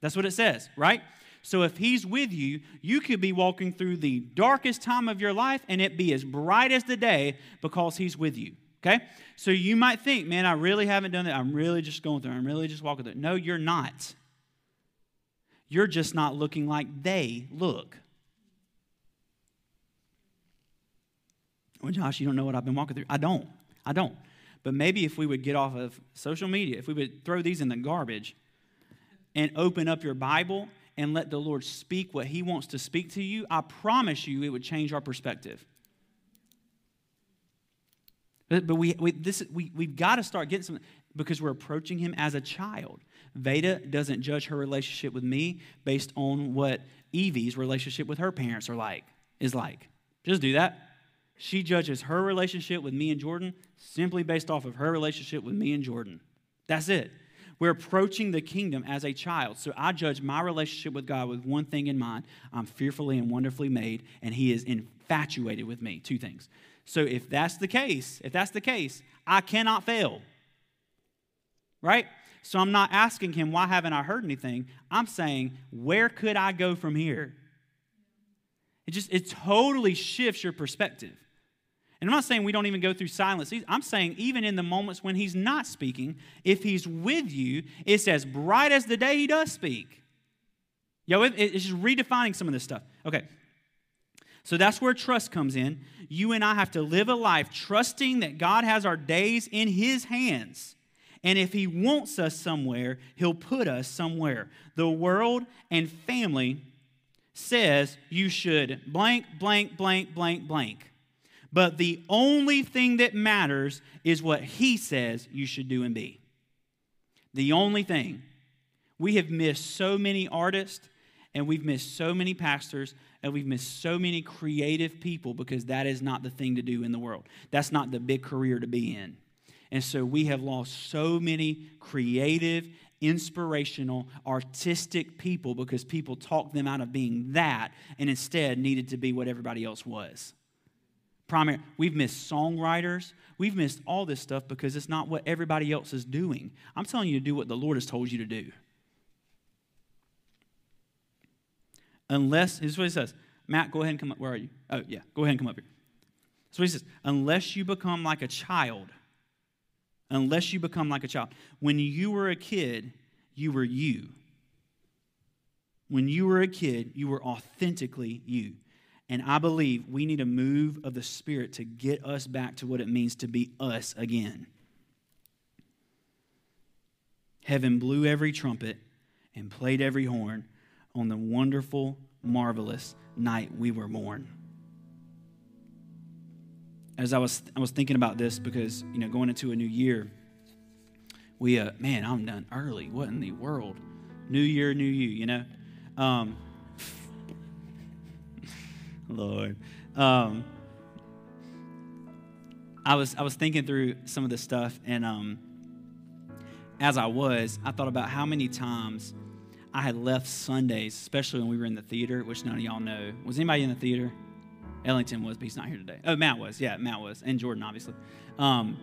That's what it says, right? So if he's with you, you could be walking through the darkest time of your life and it be as bright as the day because he's with you. Okay? So you might think, man, I really haven't done that. I'm really just going through. I'm really just walking through. No, you're not. You're just not looking like they look. Well, Josh, you don't know what I've been walking through. I don't. I don't. But maybe if we would get off of social media, if we would throw these in the garbage and open up your Bible and let the Lord speak what He wants to speak to you, I promise you it would change our perspective. But, but we, we, this, we, we've got to start getting some, because we're approaching Him as a child. Veda doesn't judge her relationship with me based on what Evie's relationship with her parents are like, is like. Just do that. She judges her relationship with me and Jordan simply based off of her relationship with me and Jordan. That's it. We're approaching the kingdom as a child. So I judge my relationship with God with one thing in mind I'm fearfully and wonderfully made, and He is infatuated with me. Two things. So if that's the case, if that's the case, I cannot fail. Right? So I'm not asking Him, why haven't I heard anything? I'm saying, where could I go from here? It just, it totally shifts your perspective. And I'm not saying we don't even go through silence. I'm saying even in the moments when he's not speaking, if he's with you, it's as bright as the day he does speak. Yo, it's just redefining some of this stuff. Okay. So that's where trust comes in. You and I have to live a life trusting that God has our days in his hands. And if he wants us somewhere, he'll put us somewhere. The world and family says you should blank, blank, blank, blank, blank. But the only thing that matters is what He says you should do and be. The only thing. We have missed so many artists and we've missed so many pastors and we've missed so many creative people because that is not the thing to do in the world. That's not the big career to be in. And so we have lost so many creative, inspirational, artistic people because people talked them out of being that and instead needed to be what everybody else was primary. We've missed songwriters. We've missed all this stuff because it's not what everybody else is doing. I'm telling you to do what the Lord has told you to do. Unless, this is what he says. Matt, go ahead and come up. Where are you? Oh, yeah. Go ahead and come up here. So he says, unless you become like a child, unless you become like a child. When you were a kid, you were you. When you were a kid, you were authentically you. And I believe we need a move of the Spirit to get us back to what it means to be us again. Heaven blew every trumpet and played every horn on the wonderful, marvelous night we were born. As I was, I was thinking about this because, you know, going into a new year, we, uh, man, I'm done early. What in the world? New year, new you, you know? Um, Lord. Um, I was I was thinking through some of this stuff, and um, as I was, I thought about how many times I had left Sundays, especially when we were in the theater, which none of y'all know. Was anybody in the theater? Ellington was, but he's not here today. Oh, Matt was. Yeah, Matt was, and Jordan, obviously. Um,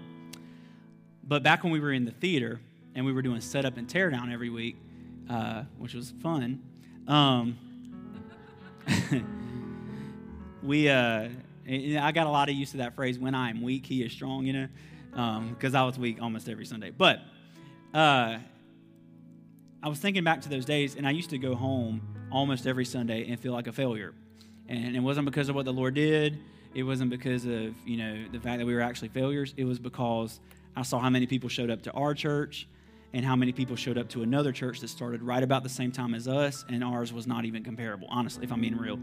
but back when we were in the theater and we were doing setup and teardown every week, uh, which was fun. Um, we uh, I got a lot of use of that phrase. When I am weak, he is strong. You know, because um, I was weak almost every Sunday. But uh, I was thinking back to those days, and I used to go home almost every Sunday and feel like a failure. And it wasn't because of what the Lord did. It wasn't because of you know the fact that we were actually failures. It was because I saw how many people showed up to our church and how many people showed up to another church that started right about the same time as us, and ours was not even comparable, honestly, if I'm being real.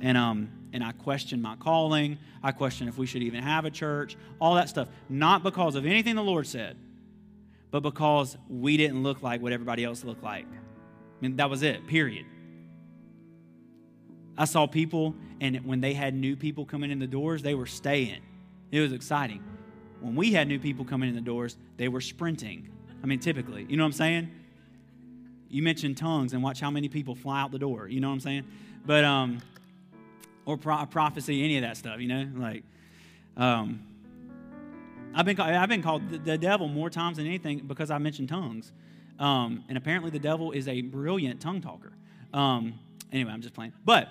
And um, and I questioned my calling. I questioned if we should even have a church, all that stuff. Not because of anything the Lord said, but because we didn't look like what everybody else looked like. Mean, that was it, period. I saw people, and when they had new people coming in the doors, they were staying. It was exciting. When we had new people coming in the doors, they were sprinting. I mean, typically, you know what I'm saying? You mentioned tongues and watch how many people fly out the door. You know what I'm saying? But um, or pro- prophecy, any of that stuff. You know, like um, I've been I've been called the devil more times than anything because I mentioned tongues. Um, and apparently, the devil is a brilliant tongue talker. Um, anyway, I'm just playing. But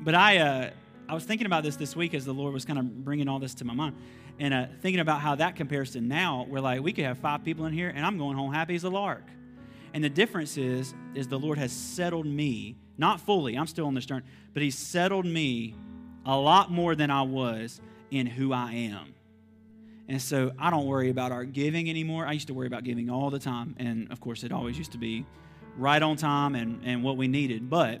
but I uh, I was thinking about this this week as the Lord was kind of bringing all this to my mind and uh, thinking about how that compares to now, we're like we could have five people in here, and I'm going home happy as a lark. And the difference is, is the Lord has settled me, not fully, I'm still on this journey, but He's settled me a lot more than I was in who I am. And so I don't worry about our giving anymore. I used to worry about giving all the time. And of course, it always used to be right on time and, and what we needed. But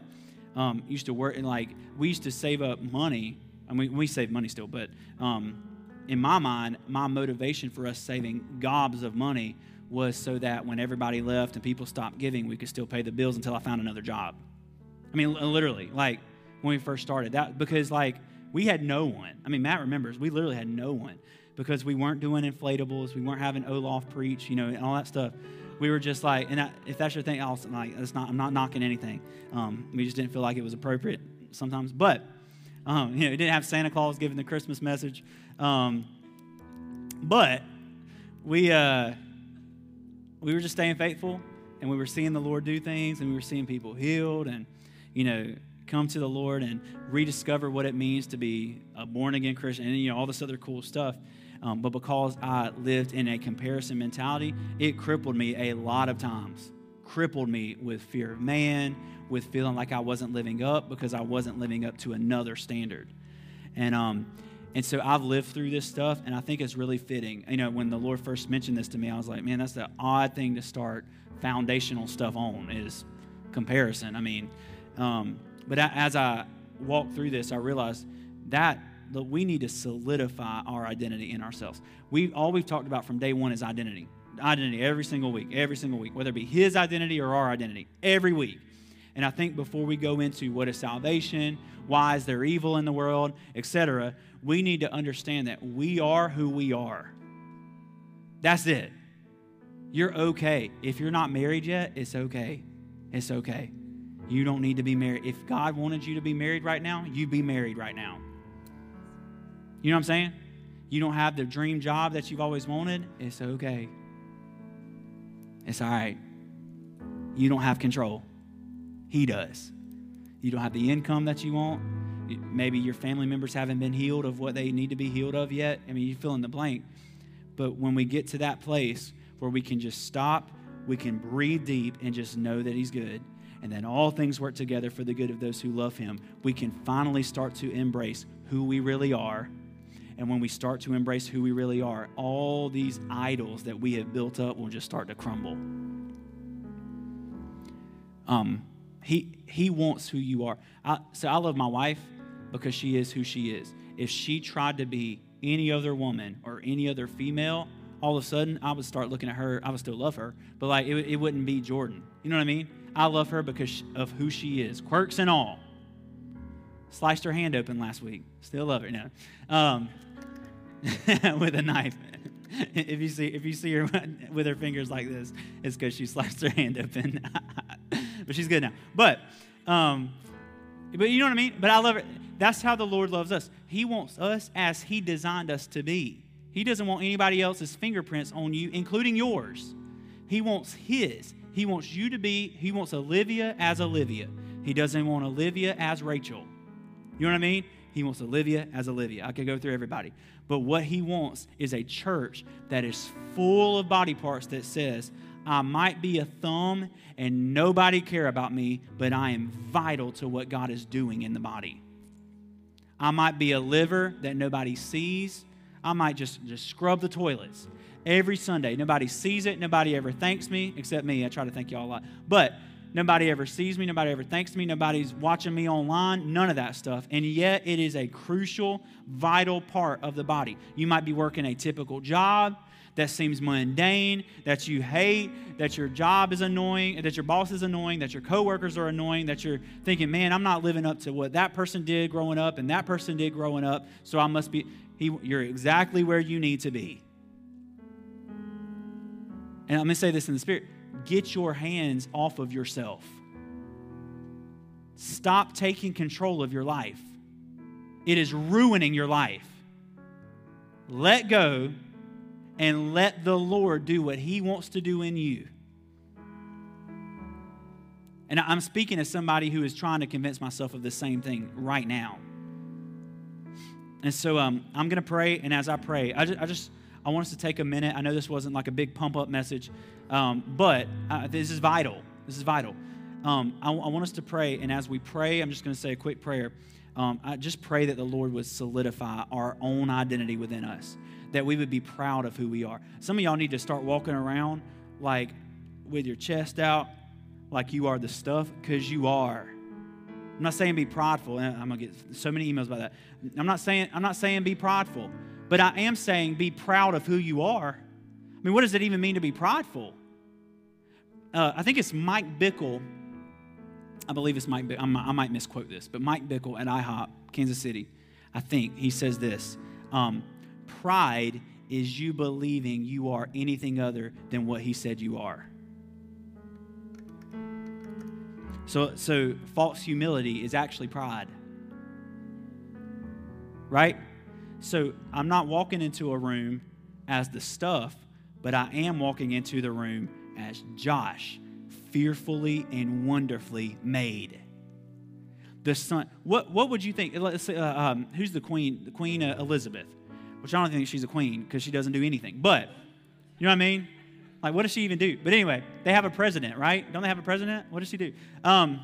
um, used to work, and like, we used to save up money. I mean, we save money still, but um, in my mind, my motivation for us saving gobs of money was so that when everybody left and people stopped giving, we could still pay the bills until I found another job. I mean, literally, like when we first started that, because like we had no one. I mean, Matt remembers we literally had no one because we weren't doing inflatables, we weren't having Olaf preach, you know, and all that stuff. We were just like, and if that's your thing, I'll like, it's not. I'm not knocking anything. Um, we just didn't feel like it was appropriate sometimes, but um, you know, we didn't have Santa Claus giving the Christmas message. Um, but we uh, we were just staying faithful, and we were seeing the Lord do things, and we were seeing people healed, and you know, come to the Lord and rediscover what it means to be a born again Christian, and you know, all this other cool stuff. Um, but because I lived in a comparison mentality, it crippled me a lot of times. Crippled me with fear of man, with feeling like I wasn't living up because I wasn't living up to another standard. And um, and so I've lived through this stuff, and I think it's really fitting. You know, when the Lord first mentioned this to me, I was like, man, that's the odd thing to start foundational stuff on is comparison. I mean, um, but as I walked through this, I realized that that we need to solidify our identity in ourselves. We all we've talked about from day one is identity. Identity every single week, every single week, whether it be his identity or our identity, every week. And I think before we go into what is salvation, why is there evil in the world, etc., we need to understand that we are who we are. That's it. You're okay. If you're not married yet, it's okay. It's okay. You don't need to be married. If God wanted you to be married right now, you'd be married right now. You know what I'm saying? You don't have the dream job that you've always wanted, it's okay. It's all right. You don't have control. He does. You don't have the income that you want. Maybe your family members haven't been healed of what they need to be healed of yet. I mean, you fill in the blank. But when we get to that place where we can just stop, we can breathe deep and just know that He's good, and then all things work together for the good of those who love Him, we can finally start to embrace who we really are. And when we start to embrace who we really are, all these idols that we have built up will just start to crumble. Um, he, he wants who you are. I, so I love my wife because she is who she is. If she tried to be any other woman or any other female, all of a sudden I would start looking at her. I would still love her, but like it, it wouldn't be Jordan. You know what I mean? I love her because of who she is, quirks and all. Sliced her hand open last week. Still love her. No, um, with a knife. if you see if you see her with her fingers like this, it's because she sliced her hand open. but she's good now. But, um, but you know what I mean? But I love it. That's how the Lord loves us. He wants us as He designed us to be. He doesn't want anybody else's fingerprints on you, including yours. He wants His. He wants you to be, He wants Olivia as Olivia. He doesn't want Olivia as Rachel. You know what I mean? He wants Olivia as Olivia. I could go through everybody. But what he wants is a church that is full of body parts that says, I might be a thumb and nobody care about me, but I am vital to what God is doing in the body. I might be a liver that nobody sees. I might just, just scrub the toilets every Sunday. Nobody sees it. Nobody ever thanks me, except me. I try to thank y'all a lot. But nobody ever sees me. Nobody ever thanks me. Nobody's watching me online. None of that stuff. And yet, it is a crucial, vital part of the body. You might be working a typical job that seems mundane, that you hate, that your job is annoying, that your boss is annoying, that your coworkers are annoying, that you're thinking, man, I'm not living up to what that person did growing up and that person did growing up, so I must be. He, you're exactly where you need to be. And I'm going to say this in the spirit get your hands off of yourself. Stop taking control of your life. It is ruining your life. Let go and let the Lord do what He wants to do in you. And I'm speaking as somebody who is trying to convince myself of the same thing right now. And so um, I'm going to pray, and as I pray, I just, I just I want us to take a minute. I know this wasn't like a big pump up message, um, but uh, this is vital. This is vital. Um, I, I, want us to pray, and as we pray, I'm just going to say a quick prayer. Um, I just pray that the Lord would solidify our own identity within us, that we would be proud of who we are. Some of y'all need to start walking around like with your chest out, like you are the stuff, because you are. I'm not saying be prideful. I'm gonna get so many emails about that. I'm not saying I'm not saying be prideful. But I am saying be proud of who you are. I mean, what does it even mean to be prideful? Uh, I think it's Mike Bickle. I believe it's Mike. I might misquote this, but Mike Bickle at IHOP, Kansas City. I think he says this: um, Pride is you believing you are anything other than what he said you are. So, so false humility is actually pride, right? So I'm not walking into a room as the stuff, but I am walking into the room as Josh, fearfully and wonderfully made. The son. What what would you think? Let's say, uh, um, who's the queen? The Queen uh, Elizabeth, which I don't think she's a queen because she doesn't do anything. But you know what I mean? Like, what does she even do? But anyway, they have a president, right? Don't they have a president? What does she do? Um,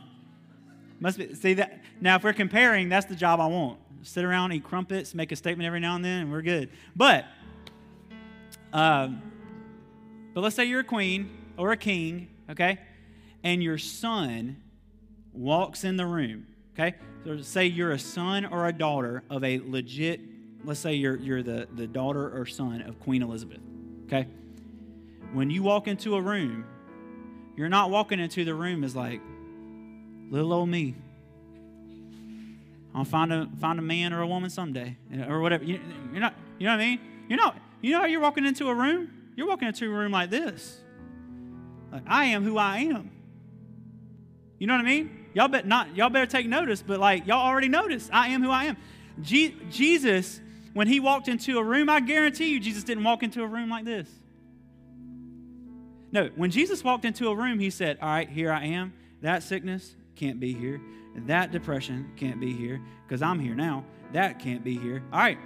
must be see that now. If we're comparing, that's the job I want sit around, eat crumpets, make a statement every now and then, and we're good. But, um, but let's say you're a queen or a king, okay, and your son walks in the room, okay. So say you're a son or a daughter of a legit. Let's say you're you're the the daughter or son of Queen Elizabeth, okay. When you walk into a room, you're not walking into the room as like little old me I'll find a find a man or a woman someday, uh, or whatever. You, are not, you know what I mean? You're not. You know how you're walking into a room? You're walking into a room like this. Like I am who I am. You know what I mean? Y'all bet not. Y'all better take notice. But like y'all already noticed, I am who I am. Je- Jesus, when he walked into a room, I guarantee you, Jesus didn't walk into a room like this. No, when Jesus walked into a room, he said, "All right, here I am. That sickness can't be here. That depression can't be here because I'm here now. That can't be here. All right,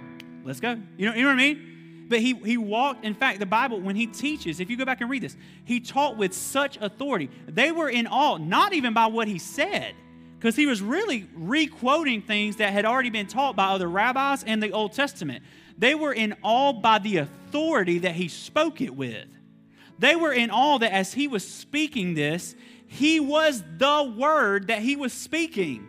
let's go. You know, you know what I mean? But he, he walked, in fact, the Bible, when he teaches, if you go back and read this, he taught with such authority. They were in awe, not even by what he said, because he was really re quoting things that had already been taught by other rabbis in the Old Testament. They were in awe by the authority that he spoke it with. They were in awe that as he was speaking this, he was the word that he was speaking.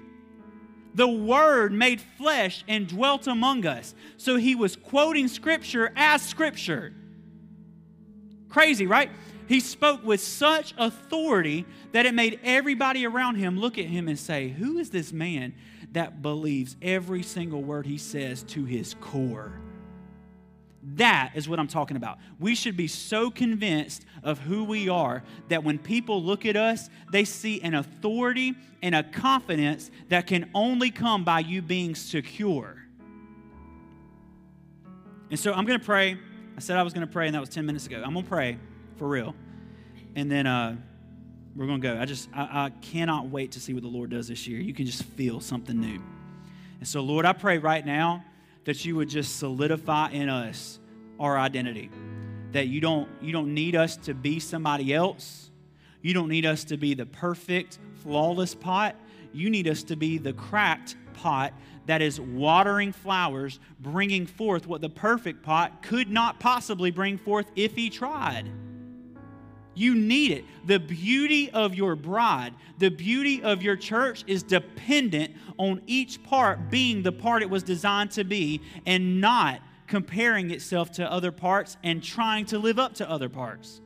The word made flesh and dwelt among us. So he was quoting scripture as scripture. Crazy, right? He spoke with such authority that it made everybody around him look at him and say, Who is this man that believes every single word he says to his core? That is what I'm talking about. We should be so convinced of who we are that when people look at us, they see an authority and a confidence that can only come by you being secure. And so I'm going to pray. I said I was going to pray, and that was 10 minutes ago. I'm going to pray for real. And then uh, we're going to go. I just, I, I cannot wait to see what the Lord does this year. You can just feel something new. And so, Lord, I pray right now that you would just solidify in us our identity. That you don't, you don't need us to be somebody else. You don't need us to be the perfect, flawless pot. You need us to be the cracked pot that is watering flowers, bringing forth what the perfect pot could not possibly bring forth if he tried. You need it. The beauty of your bride, the beauty of your church is dependent on each part being the part it was designed to be and not comparing itself to other parts and trying to live up to other parts.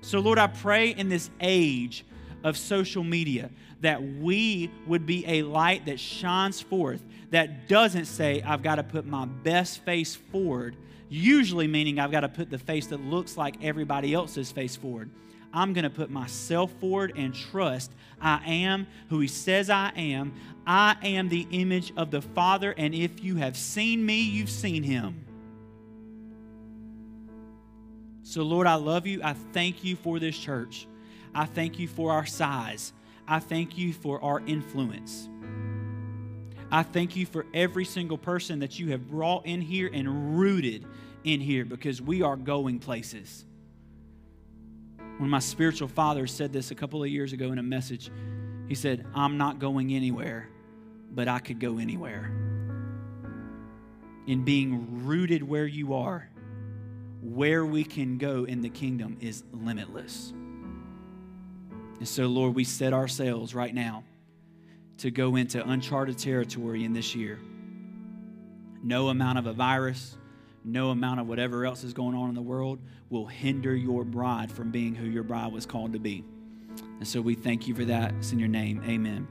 So, Lord, I pray in this age of social media that we would be a light that shines forth, that doesn't say, I've got to put my best face forward, usually meaning I've got to put the face that looks like everybody else's face forward. I'm going to put myself forward and trust I am who He says I am. I am the image of the Father, and if you have seen me, you've seen Him. So, Lord, I love you. I thank you for this church. I thank you for our size. I thank you for our influence. I thank you for every single person that you have brought in here and rooted in here because we are going places. When my spiritual father said this a couple of years ago in a message, he said, I'm not going anywhere, but I could go anywhere. In being rooted where you are, where we can go in the kingdom is limitless. And so, Lord, we set ourselves right now to go into uncharted territory in this year. No amount of a virus, no amount of whatever else is going on in the world will hinder your bride from being who your bride was called to be. And so we thank you for that. It's in your name. Amen.